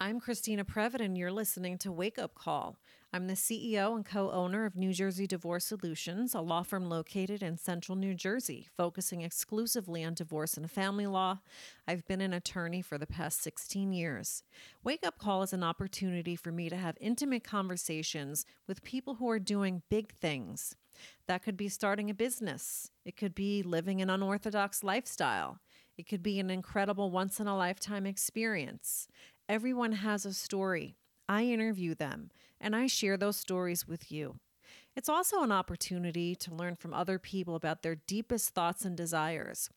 I'm Christina Previte, and you're listening to Wake Up Call. I'm the CEO and co owner of New Jersey Divorce Solutions, a law firm located in central New Jersey, focusing exclusively on divorce and family law. I've been an attorney for the past 16 years. Wake Up Call is an opportunity for me to have intimate conversations with people who are doing big things. That could be starting a business. It could be living an unorthodox lifestyle. It could be an incredible once in a lifetime experience. Everyone has a story. I interview them and I share those stories with you. It's also an opportunity to learn from other people about their deepest thoughts and desires,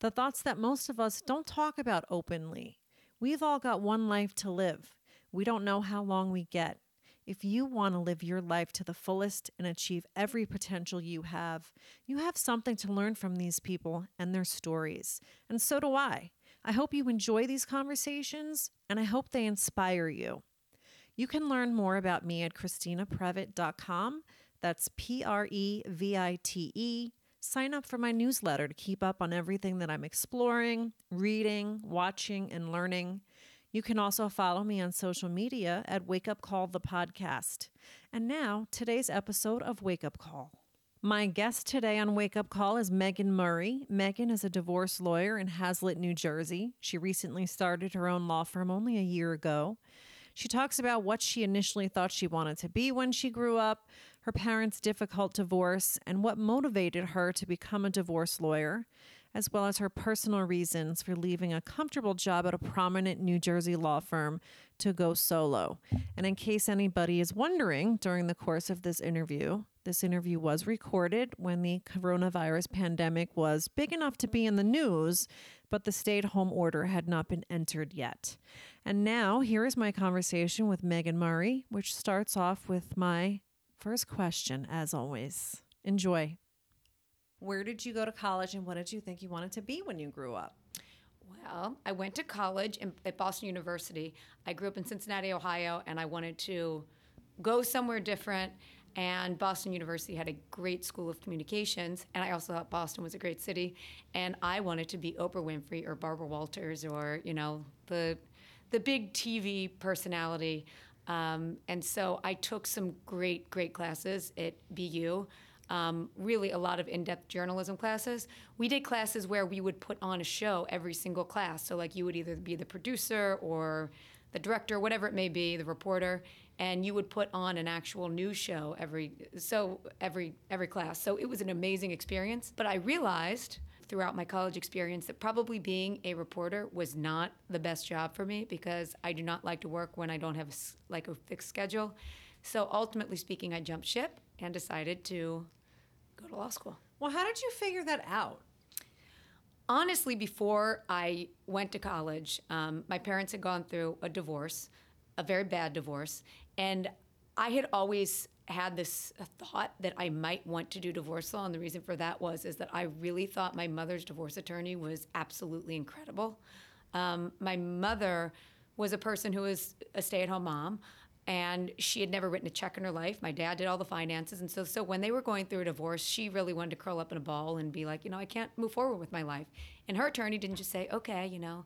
the thoughts that most of us don't talk about openly. We've all got one life to live. We don't know how long we get. If you want to live your life to the fullest and achieve every potential you have, you have something to learn from these people and their stories. And so do I. I hope you enjoy these conversations and I hope they inspire you. You can learn more about me at ChristinaPrevite.com. That's P R E V I T E. Sign up for my newsletter to keep up on everything that I'm exploring, reading, watching, and learning. You can also follow me on social media at Wake Up Call the podcast. And now, today's episode of Wake Up Call. My guest today on Wake Up Call is Megan Murray. Megan is a divorce lawyer in Hazlet, New Jersey. She recently started her own law firm only a year ago. She talks about what she initially thought she wanted to be when she grew up, her parents' difficult divorce, and what motivated her to become a divorce lawyer as well as her personal reasons for leaving a comfortable job at a prominent New Jersey law firm to go solo. And in case anybody is wondering during the course of this interview, this interview was recorded when the coronavirus pandemic was big enough to be in the news, but the stay at home order had not been entered yet. And now, here is my conversation with Megan Murray, which starts off with my first question, as always. Enjoy. Where did you go to college and what did you think you wanted to be when you grew up? Well, I went to college in, at Boston University. I grew up in Cincinnati, Ohio, and I wanted to go somewhere different. And Boston University had a great school of communications, and I also thought Boston was a great city. And I wanted to be Oprah Winfrey or Barbara Walters or you know the the big TV personality. Um, and so I took some great, great classes at BU um, really a lot of in-depth journalism classes. We did classes where we would put on a show every single class. So like you would either be the producer or the director, whatever it may be, the reporter, and you would put on an actual news show every so every every class. So it was an amazing experience. But I realized throughout my college experience that probably being a reporter was not the best job for me because I do not like to work when I don't have like a fixed schedule. So ultimately speaking, I jumped ship and decided to go to law school. Well, how did you figure that out? Honestly, before I went to college, um, my parents had gone through a divorce, a very bad divorce, and I had always had this thought that I might want to do divorce law, and the reason for that was is that I really thought my mother's divorce attorney was absolutely incredible. Um, my mother was a person who was a stay-at-home mom and she had never written a check in her life. My dad did all the finances, and so so when they were going through a divorce, she really wanted to curl up in a ball and be like, you know, I can't move forward with my life. And her attorney didn't just say, okay, you know,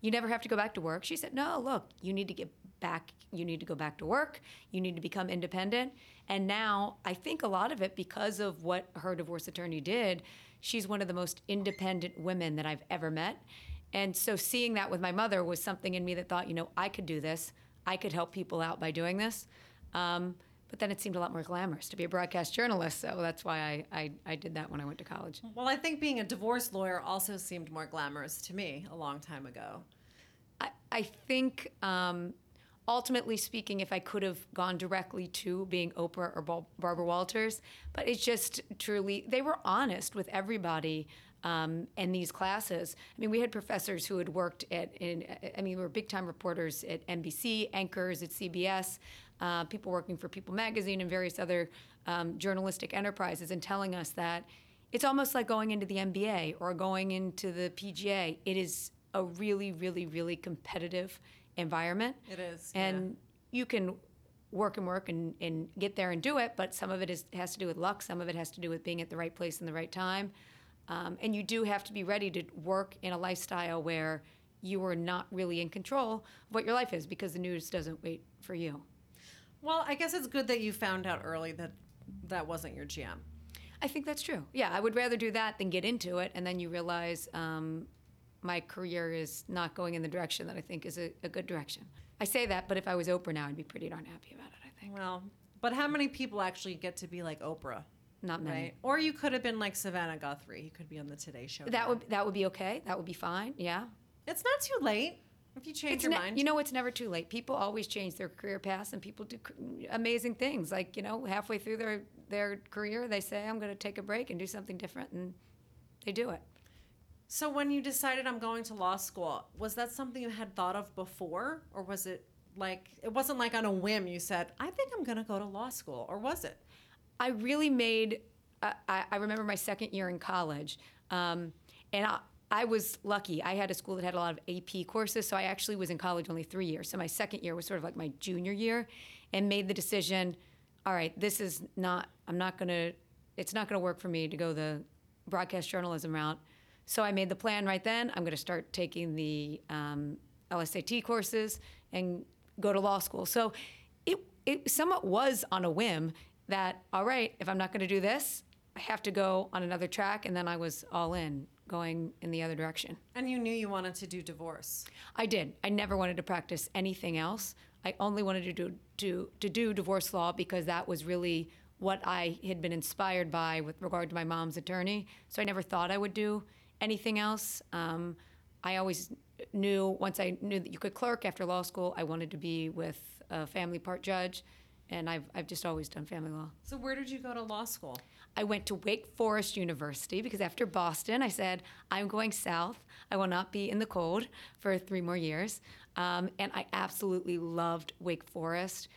you never have to go back to work. She said, no, look, you need to get back. You need to go back to work. You need to become independent. And now I think a lot of it because of what her divorce attorney did. She's one of the most independent women that I've ever met. And so seeing that with my mother was something in me that thought, you know, I could do this. I could help people out by doing this. Um, but then it seemed a lot more glamorous to be a broadcast journalist. So that's why I, I, I, did that when I went to college. Well, I think being a divorce lawyer also seemed more glamorous to me a long time ago. I, I think, um, ultimately speaking, if I could have gone directly to being Oprah or Barbara Walters, but it's just truly, they were honest with everybody um, in these classes. I mean, we had professors who had worked at, in, I mean, we were big time reporters at NBC, anchors at CBS, uh, people working for People Magazine and various other um, journalistic enterprises, and telling us that it's almost like going into the NBA or going into the PGA. It is a really, really, really competitive environment. It is. And yeah. you can work and work and, and get there and do it, but some of it is, has to do with luck, some of it has to do with being at the right place in the right time. Um, and you do have to be ready to work in a lifestyle where you are not really in control of what your life is because the news doesn't wait for you. Well, I guess it's good that you found out early that that wasn't your jam. I think that's true. Yeah, I would rather do that than get into it, and then you realize um, my career is not going in the direction that I think is a, a, good direction. I say that, but if I was Oprah now, I'd be pretty darn happy about it. I think. Well, but how many people actually get to be like Oprah? Not many. Right? Or you could have been like Savannah Guthrie. You could be on the Today Show. That now. would that would be okay. That would be fine. Yeah. It's not too late if you change It's your ne- mind. You know, it's never too late. People always change their career paths, and people do amazing things. Like you know, halfway through their their career, they say, "I'm going to take a break and do something different," and they do it. So when you decided I'm going to law school, was that something you had thought of before, or was it like it wasn't like on a whim you said I think I'm going to go to law school, or was it? I really made. Uh, I, I remember my second year in college, um, and I, I was lucky. I had a school that had a lot of AP courses, so I actually was in college only three years. So my second year was sort of like my junior year, and made the decision. All right, this is not. I'm not gonna. It's not gonna work for me to go the broadcast journalism route. So I made the plan right then. I'm to start taking the um, LSAT courses and go to law school. So it, it somewhat was on a whim that, all right, if I'm not going to do this, I have to go on another track. And then I was all in, going in the other direction. And you knew you wanted to do divorce. I did. I never wanted to practice anything else. I only wanted to do, to, to do divorce law because that was really what I had been inspired by with regard to my mom's attorney. So I never thought I would do anything else. Um, I always knew once I knew that you could clerk after law school, I wanted to be with a family part judge, and I've, I've just always done family law. So where did you go to law school? I went to Wake Forest University because after Boston, I said, I'm going south. I will not be in the cold for three more years. Um, and I absolutely loved Wake Forest.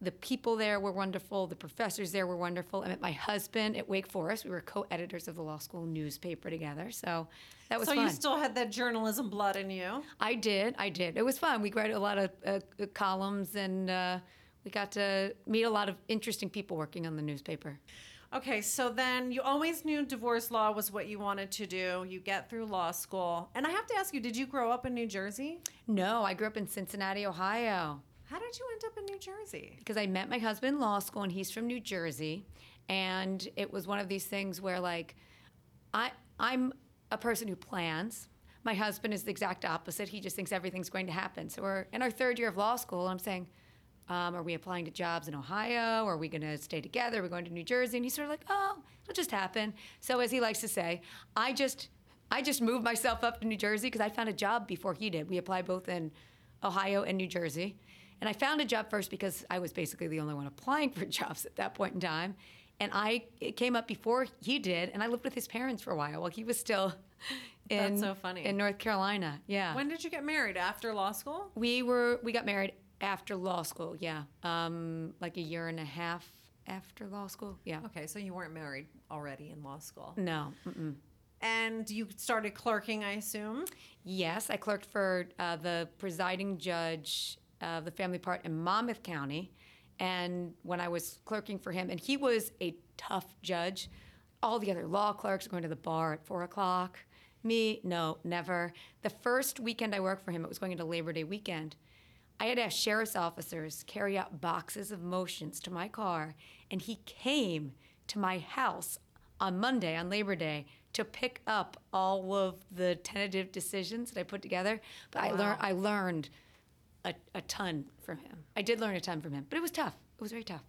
The people there were wonderful. The professors there were wonderful. I met my husband at Wake Forest. We were co-editors of the law school newspaper together, so that was so fun. you still had that journalism blood in you. I did. I did. It was fun. We wrote a lot of uh, uh, columns, and uh, we got to meet a lot of interesting people working on the newspaper. Okay, so then you always knew divorce law was what you wanted to do. You get through law school. And I have to ask you, did you grow up in New Jersey? No, I grew up in Cincinnati, Ohio. How did you end up in New Jersey? because I met my husband in law school and he's from New Jersey. And it was one of these things where like I I'm a person who plans. My husband is the exact opposite. He just thinks everything's going to happen. So we're in our third year of law school and I'm saying, um, are we applying to jobs in Ohio? Are we going to stay together? Are we going to New Jersey? And he's sort of like, oh, it'll just happen. So as he likes to say, I just I just moved myself up to New Jersey because I found a job before he did. We applied both in Ohio and New Jersey. And I found a job first because I was basically the only one applying for jobs at that point in time. And I it came up before he did, and I lived with his parents for a while while he was still in That's so funny. in North Carolina. Yeah. When did you get married? After law school? we were we got married after law school, yeah. Um, like a year and a half after law school. Yeah. Okay, so you weren't married already in law school. No. Mm-mm. And you started clerking, I assume? Yes, I clerked for uh, the presiding judge of the family part in Monmouth County. And when I was clerking for him, and he was a tough judge, all the other law clerks are going to the bar at four o'clock. Me, no, never. The first weekend I worked for him, it was going into Labor Day weekend. I had asked sheriff's officers carry out boxes of motions to my car, and he came to my house on Monday, on Labor Day, to pick up all of the tentative decisions that I put together. But I learned I learned a, a ton from him. I did learn a ton from him, but it was tough. It was very tough.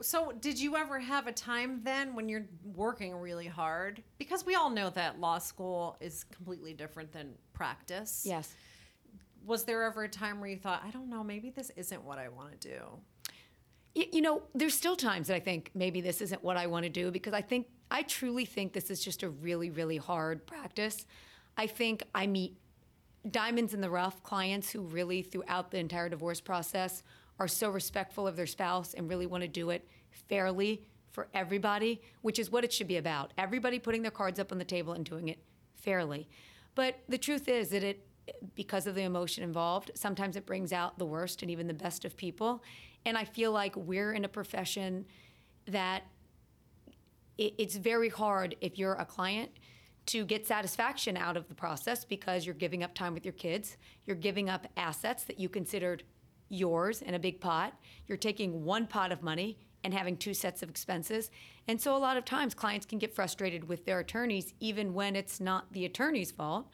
So, did you ever have a time then when you're working really hard? Because we all know that law school is completely different than practice. Yes. Was there ever a time where you thought, I don't know, maybe this isn't what I want to do? You, know, there's still times that I think maybe this isn't what I want to do because I think, I truly think this is just a really, really hard practice. I think I meet diamonds in the rough clients who really, throughout the entire divorce process, are so respectful of their spouse and really want to do it fairly for everybody, which is what it should be about. Everybody putting their cards up on the table and doing it fairly. But the truth is that it, because of the emotion involved, sometimes it brings out the worst and even the best of people. And I feel like we're in a profession that it, it's very hard if you're a client to get satisfaction out of the process because you're giving up time with your kids, you're giving up assets that you considered yours in a big pot, you're taking one pot of money and having two sets of expenses. And so a lot of times clients can get frustrated with their attorneys even when it's not the attorney's fault.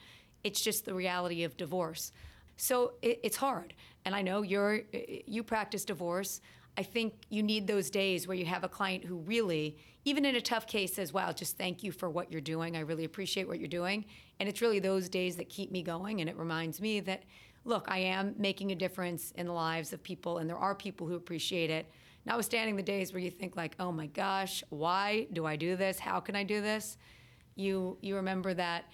It's just the reality of divorce. So it, it's hard. And I know you're you practice divorce. I think you need those days where you have a client who really, even in a tough case, says, Wow, just thank you for what you're doing. I really appreciate what you're doing. And it's really those days that keep me going. And it reminds me that, look, I am making a difference in the lives of people, and there are people who appreciate it. Notwithstanding the days where you think, like, oh my gosh, why do I do this? How can I do this? You, you remember that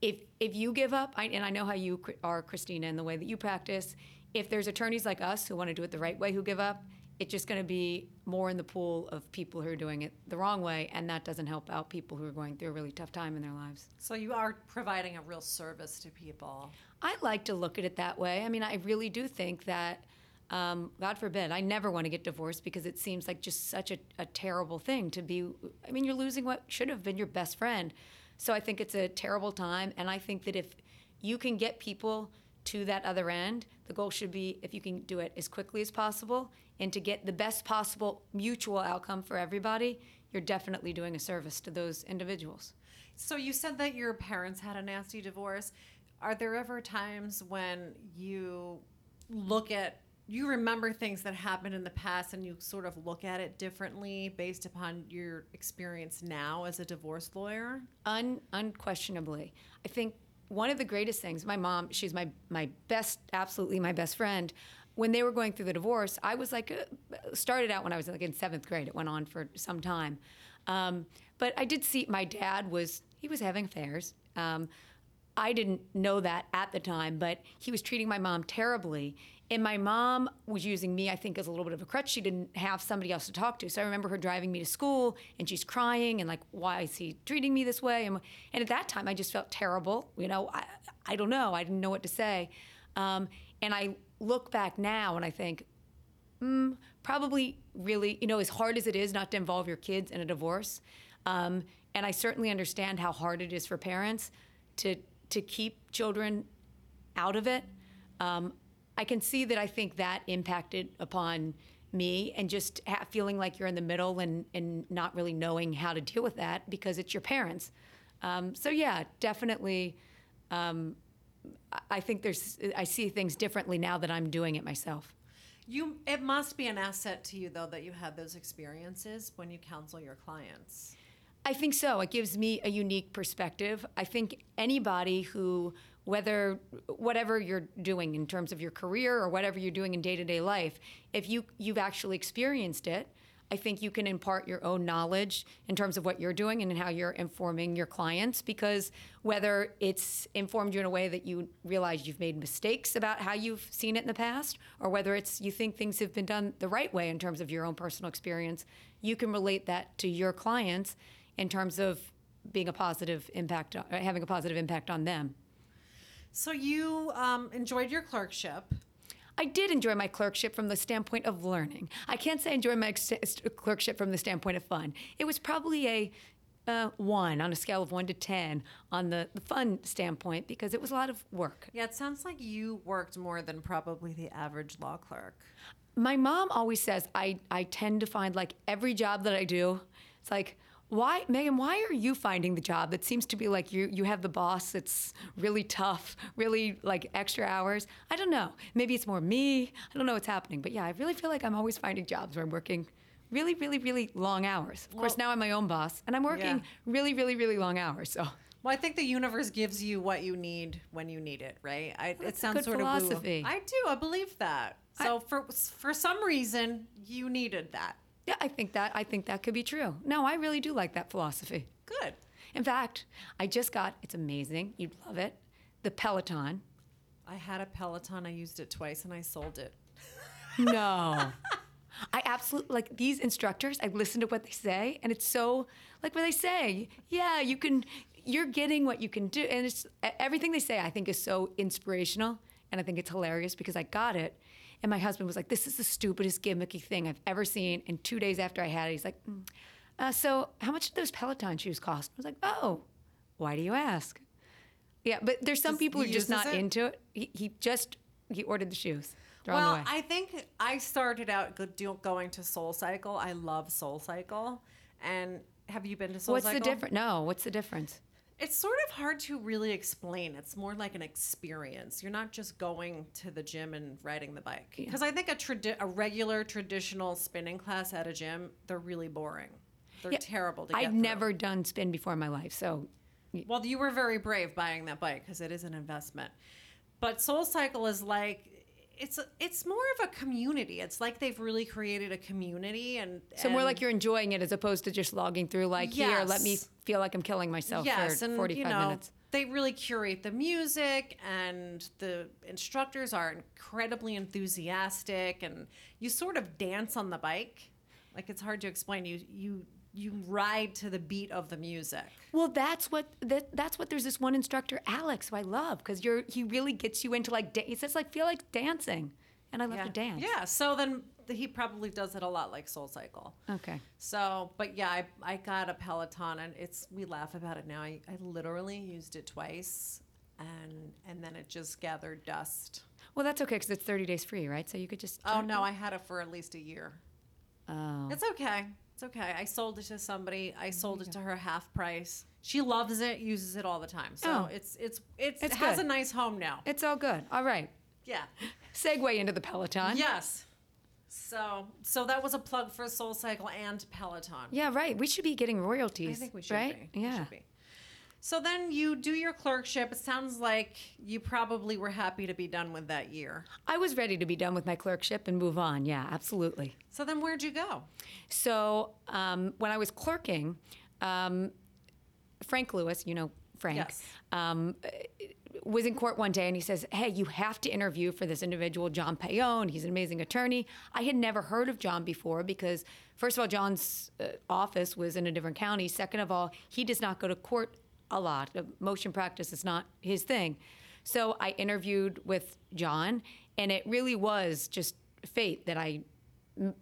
if, if you give up, I, and I know how you are, Christina, in the way that you practice, if there's attorneys like us who want to do it the right way who give up, it's just going to be more in the pool of people who are doing it the wrong way, and that doesn't help out people who are going through a really tough time in their lives. So you are providing a real service to people. I like to look at it that way. I mean, I really do think that, um, God forbid, I never want to get divorced because it seems like just such a, a terrible thing to be. I mean, you're losing what should have been your best friend. So I think it's a terrible time, and I think that if you can get people to that other end, the goal should be if you can do it as quickly as possible and to get the best possible mutual outcome for everybody, you're definitely doing a service to those individuals. So you said that your parents had a nasty divorce. Are there ever times when you look at you remember things that happened in the past and you sort of look at it differently based upon your experience now as a divorce lawyer? Un, unquestionably. I think one of the greatest things, my mom, she's my, my best, absolutely my best friend when they were going through the divorce, I was like, uh, started out when I was like in seventh grade. It went on for some time. Um, but I did see my dad was, he was having affairs. Um, I didn't know that at the time, but he was treating my mom terribly. And my mom was using me, I think, as a little bit of a crutch. She didn't have somebody else to talk to. So I remember her driving me to school and she's crying and like, why is he treating me this way? And, and at that time, I just felt terrible. You know, I, I don't know. I didn't know what to say. Um, and I look back now and I think, mm, probably really, you know, as hard as it is not to involve your kids in a divorce, um, and I certainly understand how hard it is for parents to to keep children out of it. Um, I can see that I think that impacted upon me and just ha- feeling like you're in the middle and, and not really knowing how to deal with that because it's your parents. Um, so yeah, definitely. Um, I think there's I see things differently now that I'm doing it myself. You it must be an asset to you though that you had those experiences when you counsel your clients. I think so. It gives me a unique perspective. I think anybody who whether whatever you're doing in terms of your career or whatever you're doing in day-to-day life, if you you've actually experienced it, I think you can impart your own knowledge in terms of what you're doing and how you're informing your clients because whether it's informed you in a way that you realize you've made mistakes about how you've seen it in the past or whether it's you think things have been done the right way in terms of your own personal experience, you can relate that to your clients in terms of being a positive impact, having a positive impact on them. So you um, enjoyed your clerkship. I did enjoy my clerkship from the standpoint of learning. I can't say I enjoyed my ex- clerkship from the standpoint of fun. It was probably a uh, one on a scale of one to 10 on the, the fun standpoint because it was a lot of work. Yeah, it sounds like you worked more than probably the average law clerk. My mom always says I, I tend to find like every job that I do, it's like, why megan why are you finding the job that seems to be like you you have the boss that's really tough really like extra hours i don't know maybe it's more me i don't know what's happening but yeah i really feel like i'm always finding jobs where i'm working really really really long hours of well, course now i'm my own boss and i'm working yeah. really really really long hours so well, I think the universe gives you what you need when you need it, right? I, it sounds sort of philosophy. of I do. I believe that. So I, for for some reason, you needed that. Yeah, I think that I think that could be true. No, I really do like that philosophy. Good. In fact, I just got it's amazing. You'd love it. The Peloton. I had a Peloton. I used it twice and I sold it. no. I absolutely like these instructors. I listen to what they say, and it's so like what they say. Yeah, you can. You're getting what you can do, and it's everything they say. I think is so inspirational, and I think it's hilarious because I got it, and my husband was like, "This is the stupidest gimmicky thing I've ever seen." And two days after I had it, he's like, mm. uh, "So how much did those Peloton shoes cost?" I was like, "Oh, Why do you ask? Yeah, but there's some Does people who are just not it? into it. He, he just he ordered the shoes. They're Well. I think I started out going to Soul Cycle. I love Soul Cycle. And have you been to Soul What's Cycle? the difference? No, what's the difference? It's sort of hard to really explain. It's more like an experience. You're not just going to the gym and riding the bike. Because I think a tradi- a regular traditional spinning class at a gym, they're really boring. They're Yeah, terrible to get I've never done spin before in my life, so Well, you were very brave buying that bike because it is an investment. But Soul Cycle is like it's a, it's more of a community. It's like they've really created a community and so more like you're enjoying it as opposed to just logging through like here, let me feel like I'm killing myself yes, for and 45 you know minutes. they really curate the music and the instructors are incredibly enthusiastic and you sort of dance on the bike. Like it's hard to explain. You you you ride to the beat of the music. Well, that's what that, that's what there's this one instructor, Alex, who I love because you're he really gets you into like da- he says like feel like dancing, and I love yeah. to dance. Yeah, so then he probably does it a lot like Soul Cycle. Okay. So, but yeah, I, I got a Peloton and it's we laugh about it now. I, I literally used it twice and and then it just gathered dust. Well, that's okay because it's 30 days free, right? So you could just. Oh no, I had it for at least a year. Oh. It's okay. It's okay. I sold it to somebody. I sold it to her half price. She loves it, uses it all the time. So Oh. it's it's it's, It's it has good. a nice home now. It's all good. All right. Yeah. Segue into the Peloton. Yes. So so that was a plug for Soul Cycle and Peloton. Yeah, right. We should be getting royalties. I think we should right? be. We Yeah. should be. So then you do your clerkship. It sounds like you probably were happy to be done with that year. I was ready to be done with my clerkship and move on. Yeah, absolutely. So then where'd you go? So um, when I was clerking, um, Frank Louis, you know Frank, Yes. um, was in court one day and he says, Hey, you have to interview for this individual, John Paone. He's an amazing attorney. I had never heard of John before because, first of all, John's uh, office was in a different county. Second of all, he does not go to court a lot. Motion practice is not his thing. So I interviewed with John, and it really was just fate that I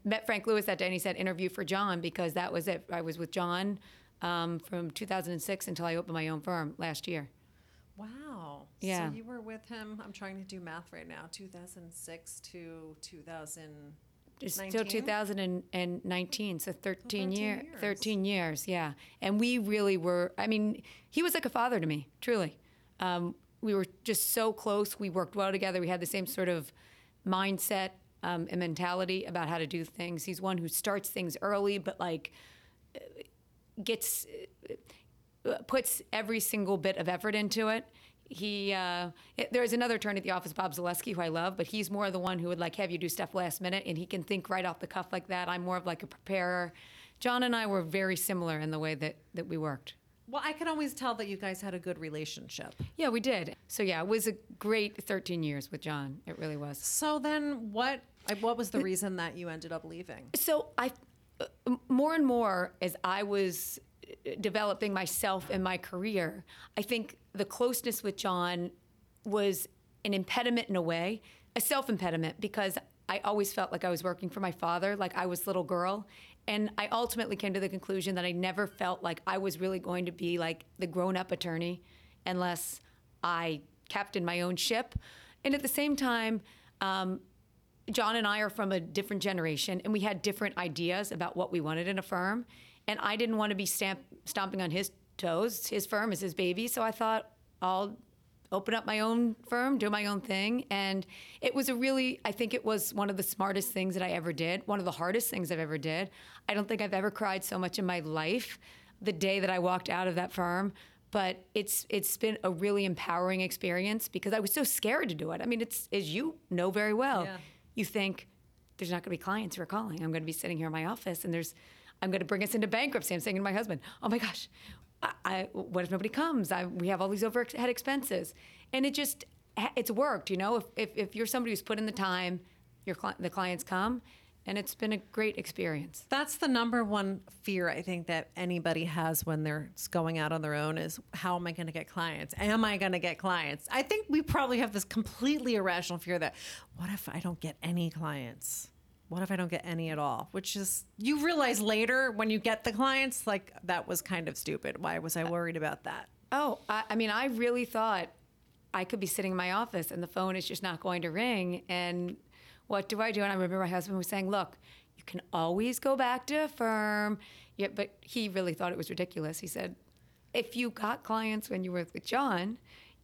met Frank Louis that day and he said interview for John because that was it. I was with John um, from 2006 until I opened my own firm last year. Wow. Yeah. So you were with him. I'm trying to do math right now. 2006 to 2000. It's still 2019, so 13, 13 year, years. 13 years, yeah. And we really were, I mean, he was like a father to me, truly. Um, we were just so close. We worked well together. We had the same sort of mindset um, and mentality about how to do things. He's one who starts things early, but like gets puts every single bit of effort into it. He uh, it- there's another attorney at the office, Bob Zaleski, who I love, but he's more of the one who would like have you do stuff last minute, and he can think right off the cuff like that. I'm more of like a preparer. John and I were very similar in the way that that we worked. Well, I can always tell that you guys had a good relationship. Yeah, we did. So yeah, it was a great 13 years with John. It really was. So then what what was the reason that you ended up leaving? So I, uh, more and more as I was uh, developing myself and my career, I think the closeness with John was an impediment in a way, a self impediment, because I always felt like I was working for my father, like I was little girl. And I ultimately came to the conclusion that I never felt like I was really going to be like the grown up attorney unless I captained my own ship. And at the same time, um, John and I are from a different generation, and we had different ideas about what we wanted in a firm. And I didn't want to be stamp- stomping on his toes. His firm is his baby, so I thought I'll open up my own firm, do my own thing. And it was a really, I think it was one of the smartest things that I ever did, one of the hardest things I've ever did. I don't think I've ever cried so much in my life the day that I walked out of that firm. But it's it's been a really empowering experience because I was so scared to do it. I mean, it's as you know very well Yeah. you think there's not going to be clients who are calling. I'm going to be sitting here in my office, and there's, I'm going to bring us into bankruptcy. I'm saying to my husband, "Oh my gosh, I, I, what if nobody comes? I, we have all these overhead expenses," and it just, it's worked. You know, if if, if you're somebody who's put in the time, your the clients come, and it's been a great experience. That's the number one fear I think that anybody has when they're going out on their own is how am I going to get clients? Am I going to get clients? I think we probably have this completely irrational fear that what if I don't get any clients? What if I don't get any at all? Which is you realize later when you get the clients like that was kind of stupid. Why was I uh, worried about that? Oh, I, I mean, I really thought I could be sitting in my office and the phone is just not going to ring. And what do I do? And I remember my husband was saying, look, you can always go back to a firm. Yeah, but he really thought it was ridiculous. He said, if you got clients when you were with John,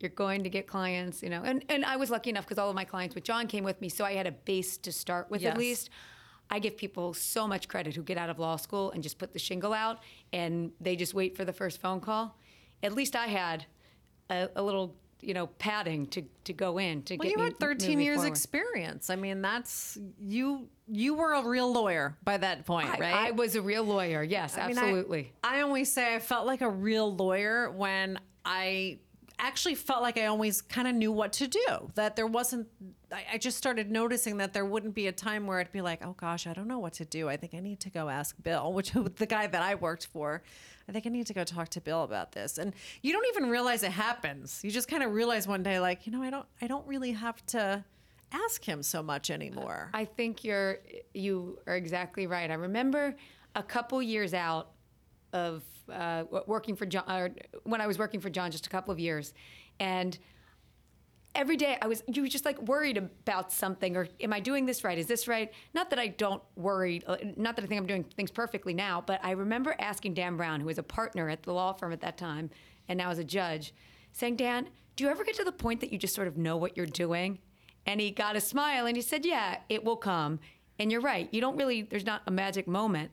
you're going to get clients, you know. And, and I was lucky enough because all of my clients with John came with me, so I had a base to start with Yes. at least. I give people so much credit who get out of law school and just put the shingle out and they just wait for the first phone call. At least I had a, a little, you know, padding to, to go in to Well, get you had 13 years forward. experience. I mean, that's you. You were a real lawyer by that point, I, right? I was a real lawyer. Yes, I mean, I- absolutely. I, always say I felt like a real lawyer when I actually felt like I always kind of knew what to do. That there wasn't, I, I just started noticing that there wouldn't be a time where I'd be like, oh gosh, I don't know what to do. I think I need to go ask Bill, which the guy that I worked for. I think I need to go talk to Bill about this. And you don't even realize it happens. You just kind of realize one day, like, you know, I don't, I don't really have to ask him so much anymore. I think you're you are exactly right. I remember a couple years out of uh, working for John, or when I was working for John, just a couple of years, and every day I was you were just like worried about something or am I doing this right? Is this right? Not that I don't worry, not that I think I'm doing things perfectly now, but I remember asking Dan Brown, who was a partner at the law firm at that time and now is a judge, saying, "Dan, do you ever get to the point that you just sort of know what you're doing?" And he got a smile and he said, "Yeah, it will come." And you're right. You don't really there's not a magic moment,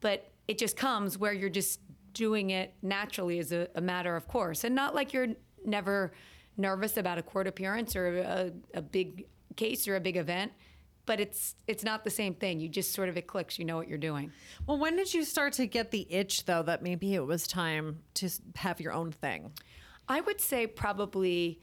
but it just comes where you're just doing it naturally as a, a matter of course. And not like you're never nervous about a court appearance or a, a big case or a big event but it's it's not the same thing. You just sort of it clicks you know what you're doing. Well, when did you start to get the itch, though, that maybe it was time to have your own thing? i would say probably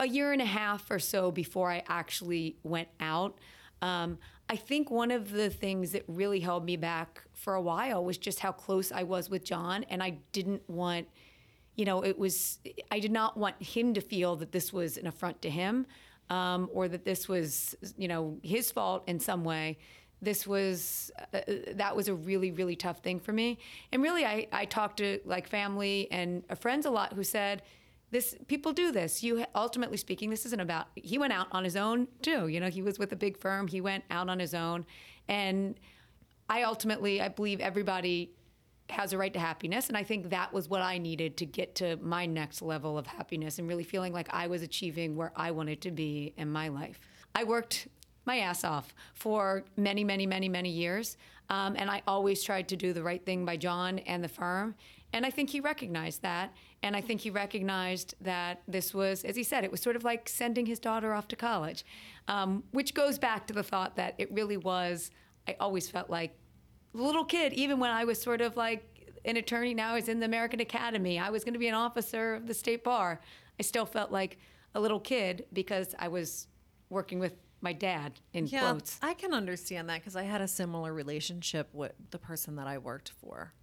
a year and a half or so before i actually went out. Um, i think one of the things that really held me back for a while was just how close i was with john and i didn't want you know, it was, I did not want him to feel that this was an affront to him um, or that this was, you know, his fault in some way. This was, uh, that was a really, really tough thing for me. And really, I, I talked to like family and friends a lot who said, this people do this. You ultimately speaking, this isn't about. He went out on his own too. You know, he was with a big firm. He went out on his own, and I ultimately, I believe everybody has a right to happiness. And I think that was what I needed to get to my next level of happiness and really feeling like I was achieving where I wanted to be in my life. I worked my ass off for many, many, many, many years. Um, and I always tried to do the right thing by John and the firm. And I think he recognized that. And I think he recognized that this was, as he said, it was sort of like sending his daughter off to college, um, which goes back to the thought that it really was, I always felt like a little kid, even when I was sort of like an attorney now, I was in the American Academy. I was going to be an officer of the state bar. I still felt like a little kid because I was working with my dad in Yeah, quotes. I can understand that because I had a similar relationship with the person that I worked for.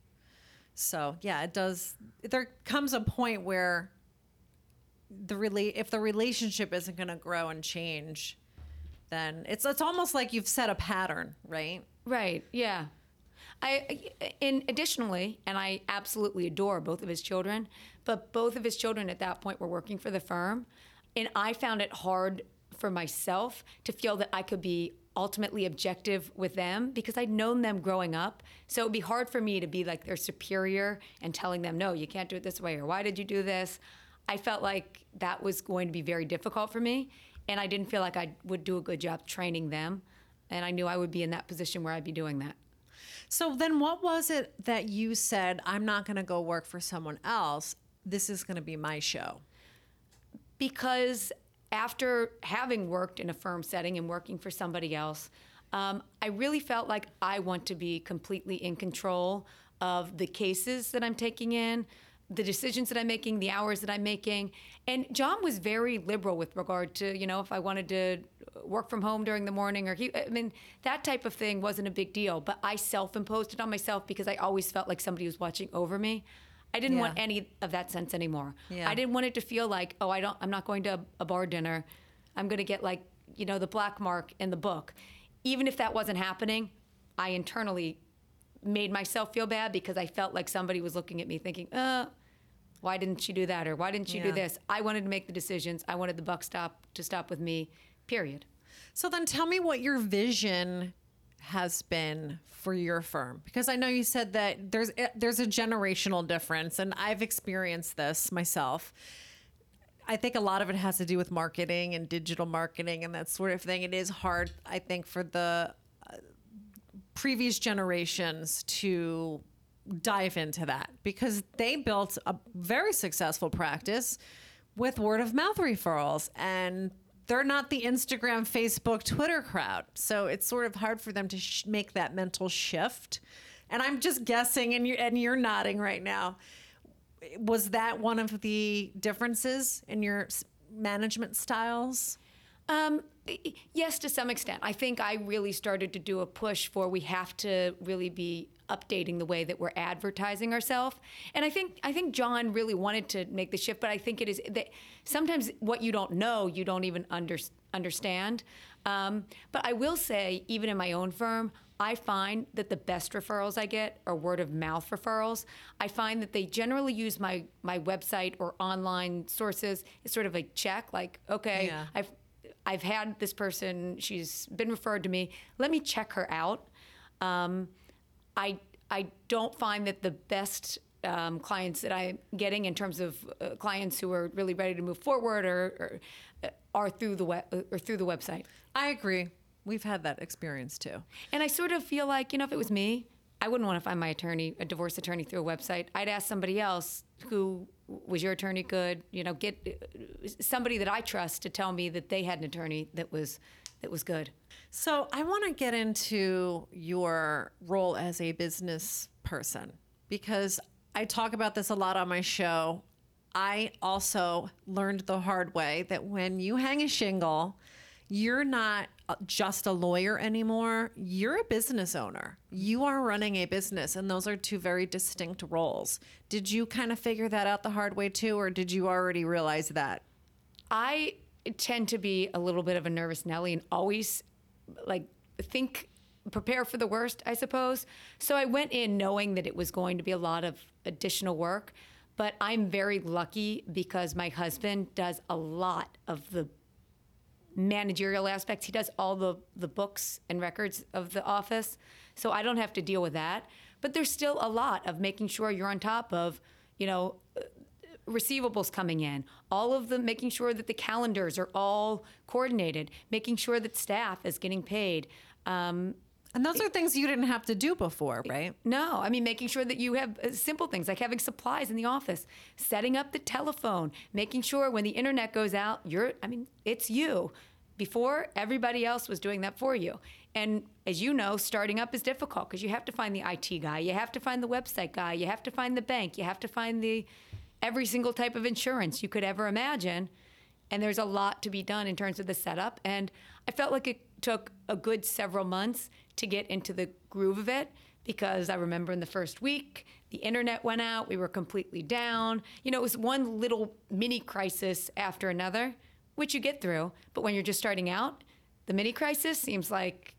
So yeah, it does. There comes a point where the rela- if the relationship isn't going to grow and change, then it's it's almost like you've set a pattern, right? Right. Yeah. I, in additionally, and I absolutely adore both of his children, but both of his children at that point were working for the firm, and I found it hard for myself to feel that I could be ultimately objective with them because I'd known them growing up. So it'd be hard for me to be like their superior and telling them, no, you can't do it this way, or why did you do this? I felt like that was going to be very difficult for me, and I didn't feel like I would do a good job training them. And I knew I would be in that position where I'd be doing that. So then, what was it that you said? I'm not going to go work for someone else. This is going to be my show. because after having worked in a firm setting and working for somebody else, um, I really felt like I want to be completely in control of the cases that I'm taking in, the decisions that I'm making, the hours that I'm making. And John was very liberal with regard to, you know, if I wanted to work from home during the morning or he, I mean, that type of thing wasn't a big deal. But I self imposed it on myself because I always felt like somebody was watching over me. I didn't want any of that sense anymore. Yeah. I didn't want it to feel like, oh, I don't, I'm not going to a bar dinner. I'm going to get like, you know, the black mark in the book. Even if that wasn't happening, I internally made myself feel bad because I felt like somebody was looking at me thinking, uh, Why didn't she do that? Or why didn't she do this? I wanted to make the decisions. I wanted the buck stop to stop with me, period. So then tell me what your vision has been for your firm because I know you said that there's eh, there's a generational difference and I've experienced this myself. I think a lot of it has to do with marketing and digital marketing and that sort of thing. It is hard I think for the uh, previous generations to dive into that because they built a very successful practice with word of mouth referrals and they're not the Instagram, Facebook, Twitter crowd. So it's sort of hard for them to sh- make that mental shift. And I'm just guessing and you and you're nodding right now. Was that one of the differences in your management styles? Um, yes, to some extent. I think I really started to do a push for we have to really be updating the way that we're advertising ourselves. And I think I think John really wanted to make the shift, but I think it is that sometimes what you don't know, you don't even under, understand. Um, but I will say, even in my own firm, I find that the best referrals I get are word of mouth referrals. I find that they generally use my my website or online sources. as sort of a check, like, okay, Yeah. I've I've had this person. She's been referred to me. Let me check her out. Um, I I don't find that the best um, clients that I'm getting in terms of uh, clients who are really ready to move forward or, or uh, are through the web or through the website. I agree. We've had that experience too. And I sort of feel like, you know, if it was me, I wouldn't want to find my attorney, a divorce attorney through a website. I'd ask somebody else who was your attorney good, you know, get somebody that I trust to tell me that they had an attorney that was that was good. So I want to get into your role as a business person because I talk about this a lot on my show. I also learned the hard way that when you hang a shingle, you're not Uh, just a lawyer anymore. You're a business owner. You are running a business, and those are two very distinct roles. Did you kind of figure that out the hard way too, or did you already realize that? I tend to be a little bit of a nervous Nelly and always like think prepare for the worst, I suppose. So I went in knowing that it was going to be a lot of additional work, but I'm very lucky because my husband does a lot of the managerial aspects. He does all the the books and records of the office. So I don't have to deal with that. But there's still a lot of making sure you're on top of, you know, receivables coming in, all of the making sure that the calendars are all coordinated, making sure that staff is getting paid. Um, And those are things you didn't have to do before, right? no, I mean making sure that you have uh, simple things like having supplies in the office, setting up the telephone, making sure when the internet goes out, you're I mean, it's you. Before everybody else was doing that for you. And as you know, starting up is difficult because you have to find the IT guy, you have to find the website guy, you have to find the bank, you have to find the every single type of insurance you could ever imagine. And there's a lot to be done in terms of the setup. And I felt like it took a good several months to get into the groove of it because I remember in the first week, the internet went out, we were completely down. You know, it was one little mini crisis after another, which you get through. But when you're just starting out, the mini crisis seems like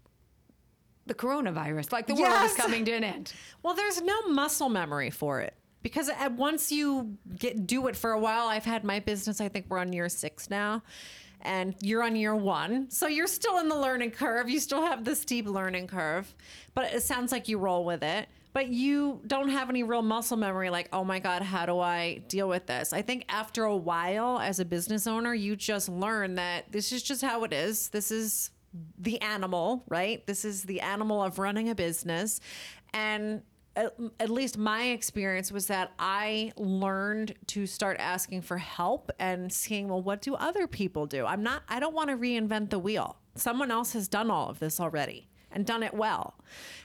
the coronavirus, like the world is coming to an end. Well, there's no muscle memory for it because once you get do it for a while. I've had my business. I think we're on year six now, and you're on year one, so you're still in the learning curve. You still have the steep learning curve, but it sounds like you roll with it. But you don't have any real muscle memory, like, oh my God, how do I deal with this? I think after a while, as a business owner, you just learn that this is just how it is. This is the animal, right? This is the animal of running a business. And at, at least my experience was that I learned to start asking for help and seeing, well, what do other people do? I'm not, I don't want to reinvent the wheel. Someone else has done all of this already and done it well.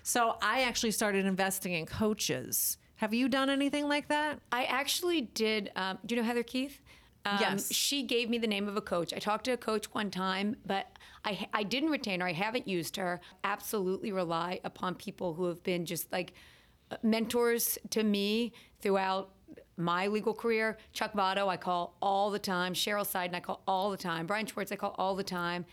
So I actually started investing in coaches. Have you done anything like that? I actually did. Um, do you know Heather Keith? Um, Yes. She gave me the name of a coach. I talked to a coach one time, but I, I didn't retain her. I haven't used her. Absolutely rely upon people who have been just like mentors to me throughout my legal career. Chuck Vuotto, I call all the time. Cheryl Seiden, I call all the time. Brian Schwartz, I call all the time.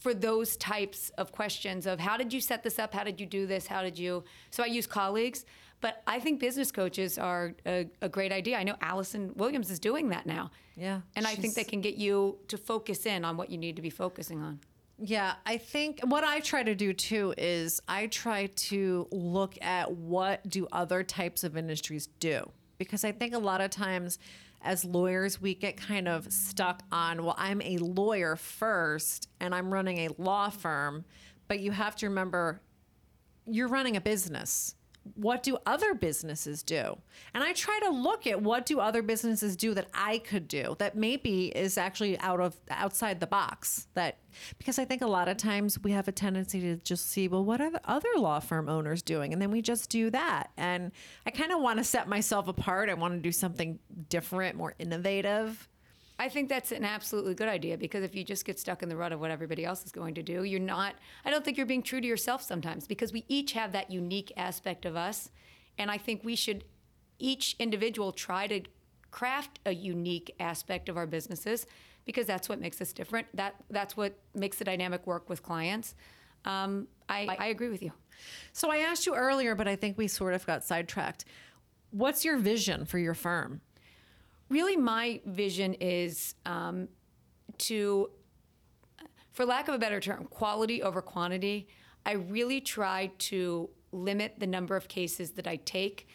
for those types of questions of how did you set this up? How did you do this? How did you? So I use colleagues, but I think business coaches are a, a great idea. I know Allison Williams is doing that now. Yeah, And I think they can get you to focus in on what you need to be focusing on. Yeah, I think what I try to do too is I try to look at what do other types of industries do? Because I think a lot of times as lawyers we get kind of stuck on well I'm a lawyer first and I'm running a law firm, but you have to remember you're running a business what do other businesses do? And i try to look at what do other businesses do that i could do that maybe is actually out of outside the box that because i think a lot of times we have a tendency to just see well what are the other law firm owners doing? And then we just do that. And i kind of want to set myself apart. I want to do something different more innovative I think that's an absolutely good idea because if you just get stuck in the rut of what everybody else is going to do, you're not, I don't think you're being true to yourself sometimes because we each have that unique aspect of us. And I think we should, each individual, try to craft a unique aspect of our businesses because that's what makes us different. That, that's what makes the dynamic work with clients. Um, I, I agree with you. so i asked you earlier but i think we sort of got sidetracked what's your vision for your firm really my vision is um, to for lack of a better term quality over quantity i really try to limit the number of cases that i take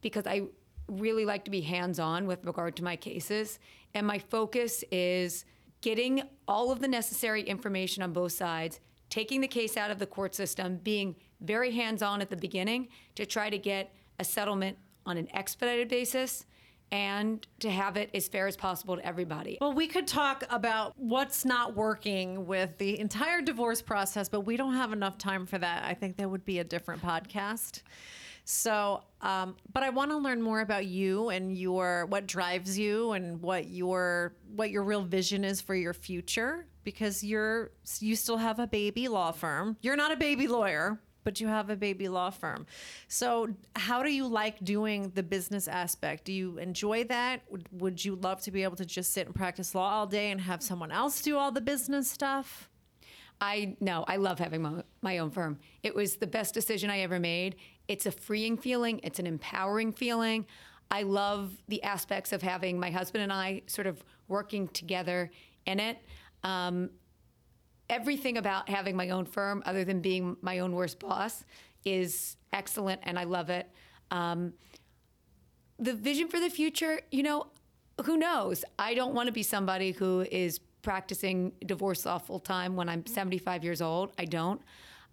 because i really like to be hands-on with regard to my cases. And my focus is getting all of the necessary information on both sides taking the case out of the court system being very hands-on at the beginning to try to get a settlement on an expedited basis and to have it as fair as possible to everybody. Well, we could talk about what's not working with the entire divorce process, but we don't have enough time for that. I think that would be a different podcast. So, um, but I want to learn more about you and your what drives you and what your what your real vision is for your future because you're you still have a baby law firm. You're not a baby lawyer, but you have a baby law firm. So, how do you like doing the business aspect? Do you enjoy that? Would, would you love to be able to just sit and practice law all day and have someone else do all the business stuff? I no, I love having my, my own firm. It was the best decision I ever made. It's a freeing feeling, it's an empowering feeling. I love the aspects of having my husband and I sort of working together in it. Um, everything about having my own firm, other than being my own worst boss, is excellent, and I love it. Um, the vision for the future, you know, who knows? I don't want to be somebody who is practicing divorce law full time when I'm 75 years old. I don't.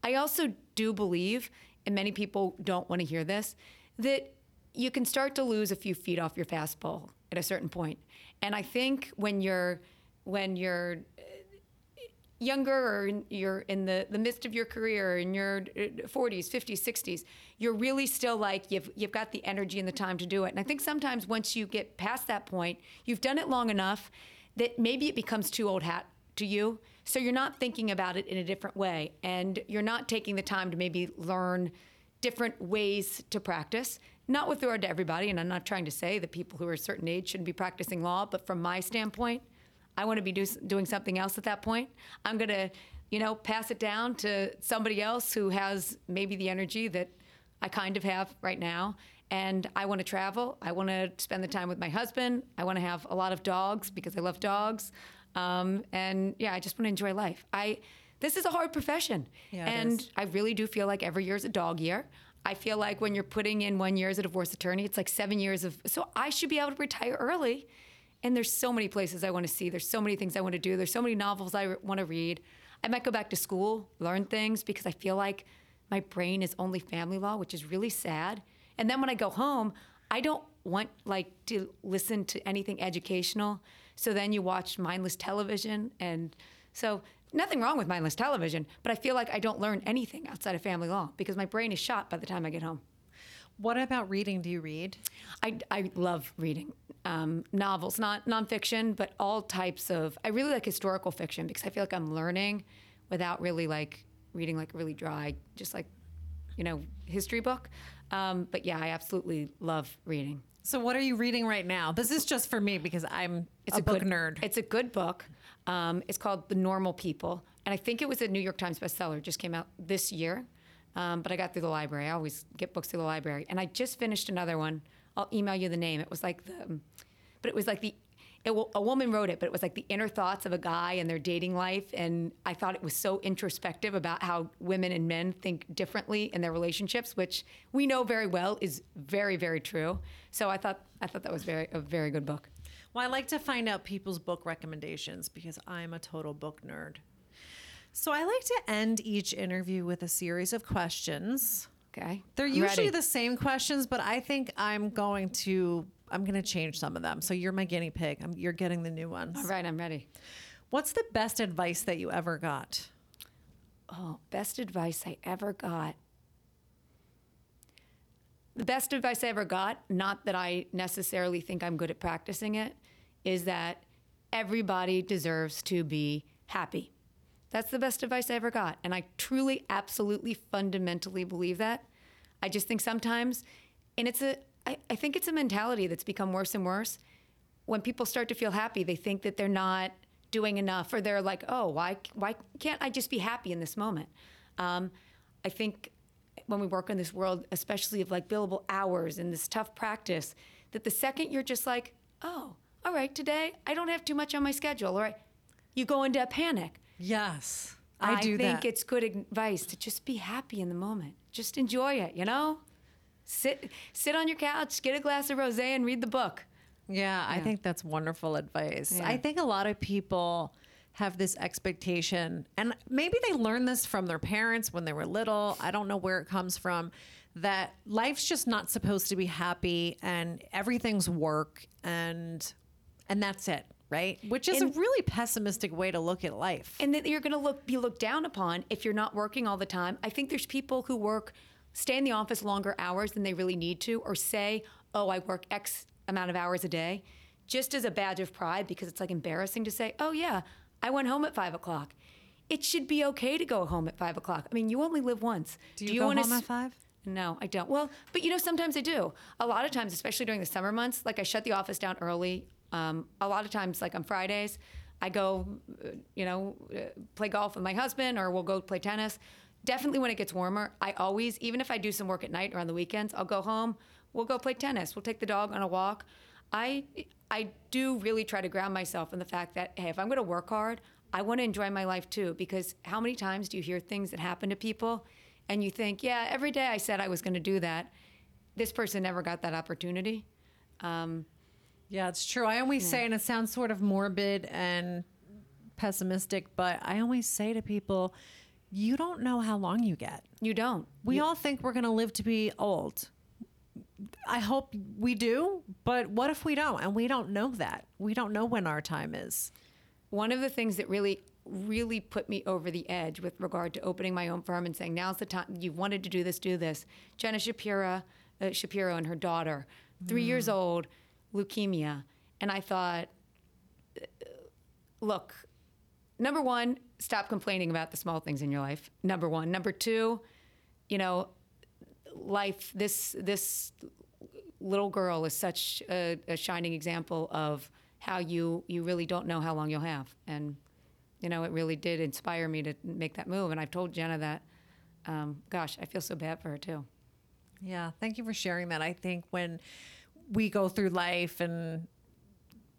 I also do believe, and many people don't want to hear this, that you can start to lose a few feet off your fastball at a certain point. And I think when you're when you're younger or in- you're in the, the midst of your career in your uh, 40s 50s 60s you're really still like you've, you've got the energy and the time to do it. And i think sometimes once you get past that point you've done it long enough that maybe it becomes too old hat to you. So you're not thinking about it in a different way. And you're not taking the time to maybe learn different ways to practice. Not with regard to everybody and i'm not trying to say that people who are a certain age shouldn't be practicing law but from my standpoint I want to be do, doing something else at that point. I'm going to, you know, pass it down to somebody else who has maybe the energy that I kind of have right now. And I want to travel. I want to spend the time with my husband. I want to have a lot of dogs because I love dogs. Um, and yeah, I just want to enjoy life. I this is a hard profession, Yeah, and. I really do feel like every year is a dog year. I feel like when you're putting in one year as a divorce attorney, it's like seven years of. So I should be able to retire early. And there's so many places I want to see. There's so many things I want to do. There's so many novels I want to read. I might go back to school, learn things because I feel like my brain is only family law, which is really sad. And then when I go home, I don't want like to listen to anything educational. So then you watch mindless television and so nothing wrong with mindless television, but I feel like I don't learn anything outside of family law because my brain is shot by the time I get home. What about reading? Do you read? I, I love reading um, novels, not nonfiction, but all types of. I really like historical fiction because I feel like I'm learning without really like reading like a really dry, just like, you know, history book. Um, but yeah, I absolutely love reading. So, what are you reading right now? This is just for me because I'm It's a, book good, nerd. It's a good book. Um, it's called The Normal People. And I think it was a New York Times bestseller, just came out this year. Um, but I got through the library. I always get books through the library. And I just finished another one. I'll email you the name. It was like the, but it was like the, it, a woman wrote it, but it was like the inner thoughts of a guy and their dating life. And I thought it was so introspective about how women and men think differently in their relationships, which we know very well is very, very true. So I thought, I thought that was very, a very good book. Well, I like to find out people's book recommendations because I'm a total book nerd. So I like to end each interview with a series of questions. Okay. They're I'm usually ready. the same questions, but I think I'm going to I'm going to change some of them. So you're my guinea pig. I'm, you're getting the new ones. All right, I'm ready. What's the best advice that you ever got? Oh, best advice I ever got. The best advice I ever got, not that I necessarily think I'm good at practicing it, is that everybody deserves to be happy. That's the best advice I ever got. And I truly, absolutely, fundamentally believe that. I just think sometimes, and it's a, I, I think it's a mentality that's become worse and worse. When people start to feel happy, they think that they're not doing enough, or they're like, oh, why, why can't I just be happy in this moment? Um, I think when we work in this world, especially of like billable hours and this tough practice, that the second you're just like, oh, all right, today I don't have too much on my schedule, right, you go into a panic. Yes. I, do think that. it's good advice to just be happy in the moment. Just enjoy it, you know? Sit sit on your couch, get a glass of rosé and read the book. Yeah, I Yeah. think that's wonderful advice. Yeah. I think a lot of people have this expectation, and maybe they learned this from their parents when they were little. I don't know where it comes from. That life's just not supposed to be happy, and everything's work, and and that's it, right? Which is And- a really pessimistic way to look at life. and that you're going to look be looked down upon if you're not working all the time. I think there's people who work stay in the office longer hours than they really need to or say, "Oh, I work X amount of hours a day," just as a badge of pride because it's like embarrassing to say, "Oh yeah, I went home at five o'clock." It should be okay to go home at five o'clock. I mean, you only live once. do you, go wanna home at five? No, I don't. Well, but you know, sometimes I do. A lot of times, especially during the summer months, like I shut the office down early. Um, a lot of times, like on Fridays, I go, uh, you know, uh, play golf with my husband, or we'll go play tennis. Definitely when it gets warmer, I always, even if I do some work at night or on the weekends, I'll go home. We'll go play tennis. We'll take the dog on a walk. I, I do really try to ground myself in the fact that hey, if I'm going to work hard, I want to enjoy my life too. Because how many times do you hear things that happen to people, and you think, yeah, every day I said I was going to do that. This person never got that opportunity. Um, Yeah, it's true. I always say, and it sounds sort of morbid and pessimistic, but I always say to people, you don't know how long you get. you don't. We all think we're going to live to be old. I hope we do, but what if we don't? And we don't know that. We don't know when our time is. One of the things that really, really put me over the edge with regard to opening my own firm and saying, now's the time, you've wanted to do this, do this. Jenna Shapiro, uh, Shapiro and her daughter, three years old, leukemia. And I thought, look, number one, stop complaining about the small things in your life. Number one. Number two, you know, life, this, this little girl is such a, a shining example of how you you really don't know how long you'll have and you know it really did inspire me to make that move and i've told jenna that um, gosh i feel so bad for her too Yeah, thank you for sharing that. I think when we go through life and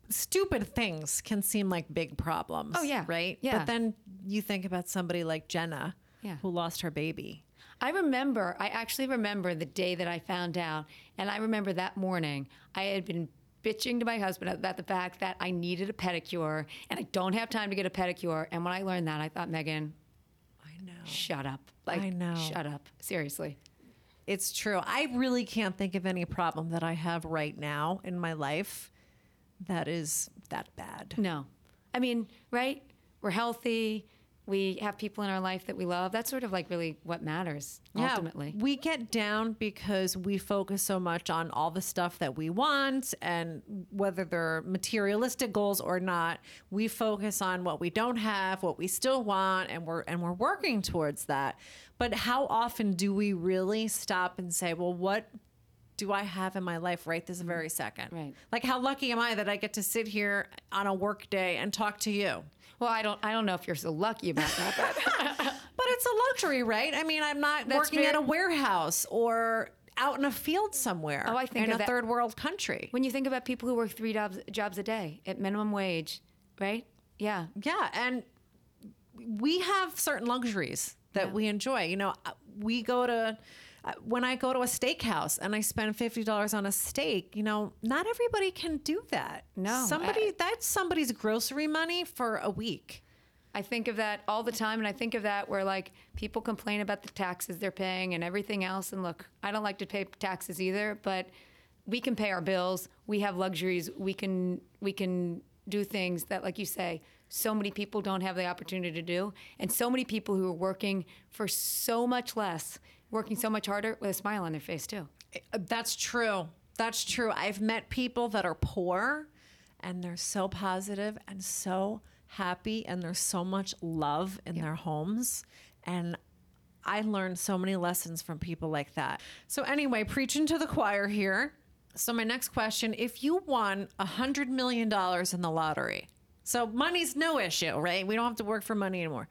stupid things can seem like big problems. Oh, yeah. Right? Yeah. But then you think about somebody like Jenna Yeah. who lost her baby. i remember i actually remember the day that i found out and i remember that morning i had been bitching to my husband about the fact that i needed a pedicure and i don't have time to get a pedicure and when i learned that i thought megan I know. shut up like I know. shut up seriously It's true. I really can't think of any problem that I have right now in my life that is that bad. No. I mean, right? We're healthy. We have people in our life that we love. That's sort of like really what matters ultimately. we get down because we focus so much on all the stuff that we want and whether they're materialistic goals or not, we focus on what we don't have, what we still want and we're and we're working towards that. But how often do we really stop and say, "Well, what do I have in my life right this mm-hmm. very second? Right. Like how lucky am I that I get to sit here on a work day and talk to you? Well, I don't. I don't know if you're so lucky about that. But But it's a luxury, right? I mean, I'm not That's working very- at a warehouse or out in a field somewhere Oh, I think in a that- third world country. when you think about people who work three jobs jobs a day at minimum wage, right? Yeah. Yeah, and we have certain luxuries that Yeah. we enjoy. You know, uh, we go to when I go to a steakhouse and I spend fifty dollars on a steak. You know, not everybody can do that. No, somebody I- that's somebody's grocery money for a week. I think of that all the time, and I think of that where like people complain about the taxes they're paying and everything else. And look, I don't like to pay taxes either, but we can pay our bills. We have luxuries. We can we can do things that, like you say, so many people don't have the opportunity to do, and so many people who are working for so much less, working so much harder with a smile on their face too. Uh, That's true. That's true. I've met people that are poor and they're so positive and so happy and there's so much love in their homes. And I learned so many lessons from people like that. So, anyway, preaching to the choir here. So, my next question if you won a $100 million in the lottery, so money's no issue, right? We don't have to work for money anymore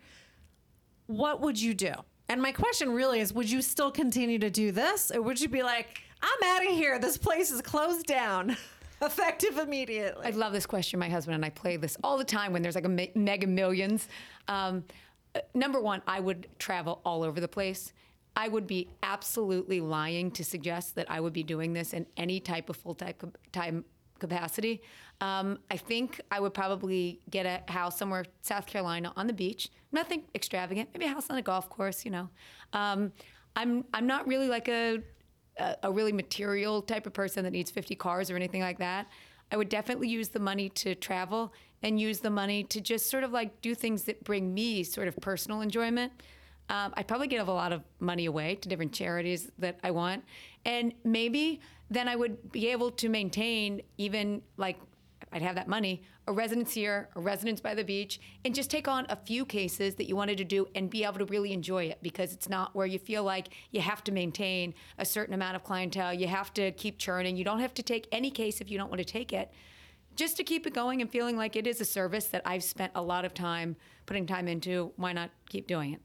what would you do? And my question really is would you still continue to do this? Or would you be like, I'm out of here. This place is closed down, effective immediately? I love this question. My husband and I play this all the time when there's like a me- mega millions. Um, uh, number one, I would travel all over the place. I would be absolutely lying to suggest that I would be doing this in any type of full time time capacity. Um, I think I would probably get a house somewhere, South Carolina, on the beach. Nothing extravagant. Maybe a house on a golf course. You know, um, I'm I'm not really like a a, a really material type of person that needs 50 cars or anything like that. I would definitely use the money to travel and use the money to just sort of like do things that bring me sort of personal enjoyment. Um, I'd probably give a lot of money away to different charities that I want. And maybe then I would be able to maintain even like I'd have that money, a residence here, a residence by the beach, and just take on a few cases that you wanted to do and be able to really enjoy it because it's not where you feel like you have to maintain a certain amount of clientele. You have to keep churning. You don't have to take any case if you don't want to take it. Just to keep it going and feeling like it is a service that I've spent a lot of time putting time into, why not keep doing it?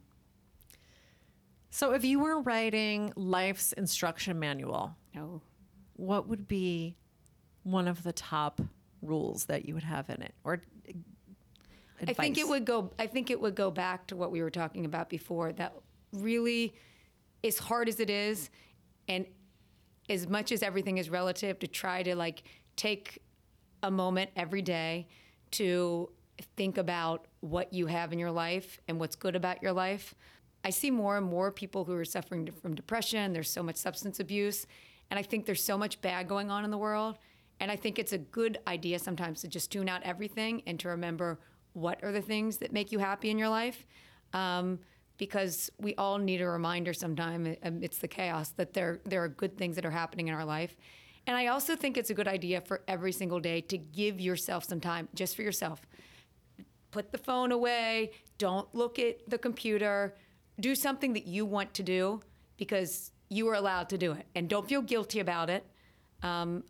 so, if you were writing life's instruction manual, No. What would be one of the top rules that you would have in it? Or uh, I think it would go. I think it would go back to what we were talking about before. That really, as hard as it is, and as much as everything is relative, to try to like take a moment every day to think about what you have in your life and what's good about your life. I see more and more people who are suffering from depression. There's so much substance abuse, and I think there's so much bad going on in the world. And I think it's a good idea sometimes to just tune out everything and to remember what are the things that make you happy in your life. Um, because we all need a reminder sometime amidst the chaos that there, there are good things that are happening in our life. And I also think it's a good idea for every single day to give yourself some time just for yourself. Put the phone away, don't look at the computer, do something that you want to do because you are allowed to do it. And don't feel guilty about it. Um,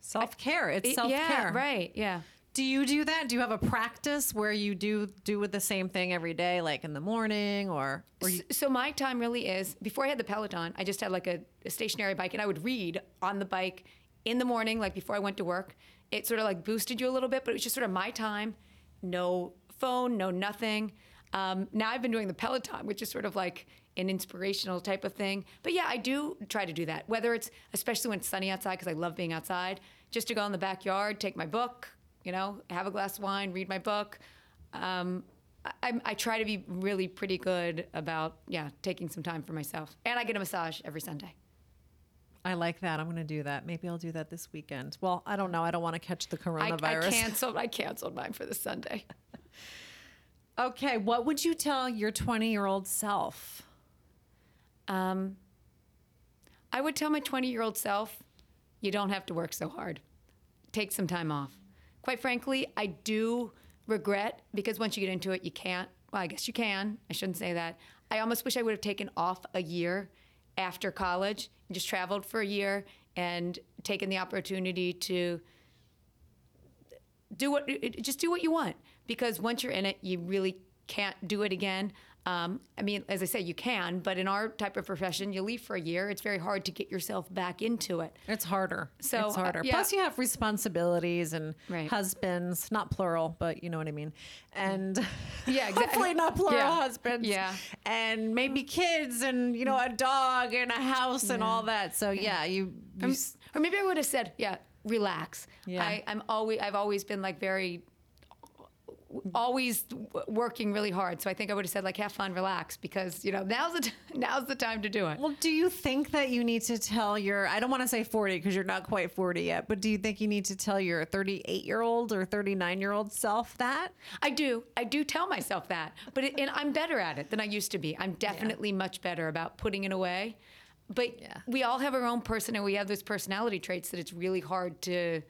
self care. It's it- self care. Yeah, right. Yeah. Do you do that? Do you have a practice where you do do with the same thing every day, like in the morning, or or you, So my time really is before I had the Peloton, I just had like a, a stationary bike and I would read on the bike in the morning, like before I went to work. It sort of like boosted you a little bit, but it was just sort of my time. No phone, no nothing. Um, now I've been doing the Peloton, which is sort of like an inspirational type of thing. But yeah, I do try to do that, whether it's especially when it's sunny outside, because I love being outside, just to go in the backyard, take my book, you know, have a glass of wine, read my book. Um, I, I- I try to be really pretty good about, yeah, taking some time for myself. And I get a massage every Sunday. I like that. I'm going to do that. Maybe I'll do that this weekend. Well, I don't know. I don't want to catch the I, coronavirus. I canceled. I canceled mine for this Sunday. Okay, what would you tell your 20 year old self? Um, I would tell my 20 year old self, you don't have to work so hard. Take some time off. Quite frankly, I do regret because once you get into it, you can't. Well, I guess you can. I shouldn't say that. I almost wish I would have taken off a year after college and just traveled for a year and taken the opportunity to do what just do what you want because once you're in it, you really can't do it again. Um, I mean, as I say, you can, but in our type of profession, you leave for a year. It's very hard to get yourself back into it. It's harder. So, it's uh, harder. yeah. Plus, you have responsibilities and Right. husbands, not plural, but you know what I mean. And Yeah, exactly. hopefully not plural Yeah. husbands. Yeah. And maybe kids and, you know, a dog and a house and all that. So, yeah, you. you s- Or maybe I would have said, yeah, relax. Yeah. I, I'm always, I've always been like very, always working really hard. So I think I would have said like, have fun, relax, because you know now's the t- now's the time to do it. well, do you think that you need to tell your, I don't want to say 40 because you're not quite 40 yet, but do you think you need to tell your 38 year old or 39 year old self that? I do. I do tell myself that, but it, and I'm better at it than I used to be. I'm definitely much better about putting it away. But Yeah. we all have our own person, and we have those personality traits that it's really hard to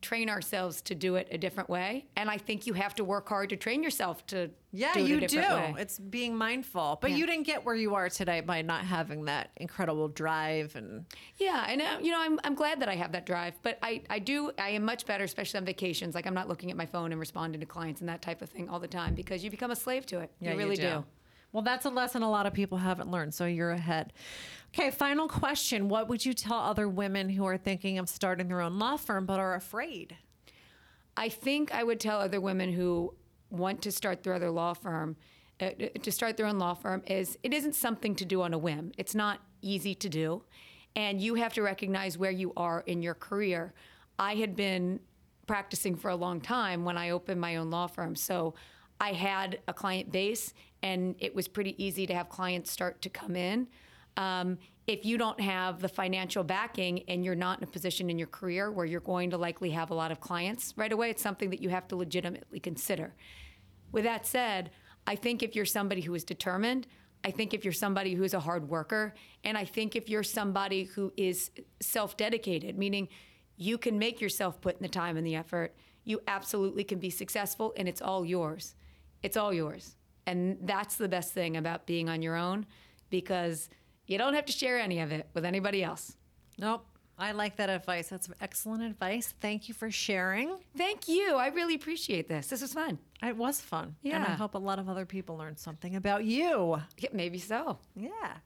train ourselves to do it a different way. And I think you have to work hard to train yourself to Yeah, do it you do. way. It's being mindful. But Yeah. you didn't get where you are today by not having that incredible drive and Yeah, and uh, you know, I'm, I'm glad that I have that drive, but I, I do I am much better, especially on vacations. Like I'm not looking at my phone and responding to clients and that type of thing all the time because you become a slave to it. Yeah, you really do. Well, that's a lesson a lot of people haven't learned, so you're ahead. Okay, final question. What would you tell other women who are thinking of starting their own law firm but are afraid? I think I would tell other women who want to start their other law firm, uh, to start their own law firm, is it isn't something to do on a whim. It's not easy to do, and you have to recognize where you are in your career. I had been practicing for a long time when I opened my own law firm, so I had a client base, and it was pretty easy to have clients start to come in. Um, if you don't have the financial backing and you're not in a position in your career where you're going to likely have a lot of clients right away, it's something that you have to legitimately consider. With that said, I think if you're somebody who is determined, I think if you're somebody who is a hard worker, and I think if you're somebody who is self dedicated, meaning you can make yourself put in the time and the effort, you absolutely can be successful and it's all yours. It's all yours. And that's the best thing about being on your own because you don't have to share any of it with anybody else. Nope. I like that advice. That's excellent advice. Thank you for sharing. Thank you. I really appreciate this. This was fun. It was fun. Yeah. And I hope a lot of other people learned something about you. Yeah, maybe so. Yeah.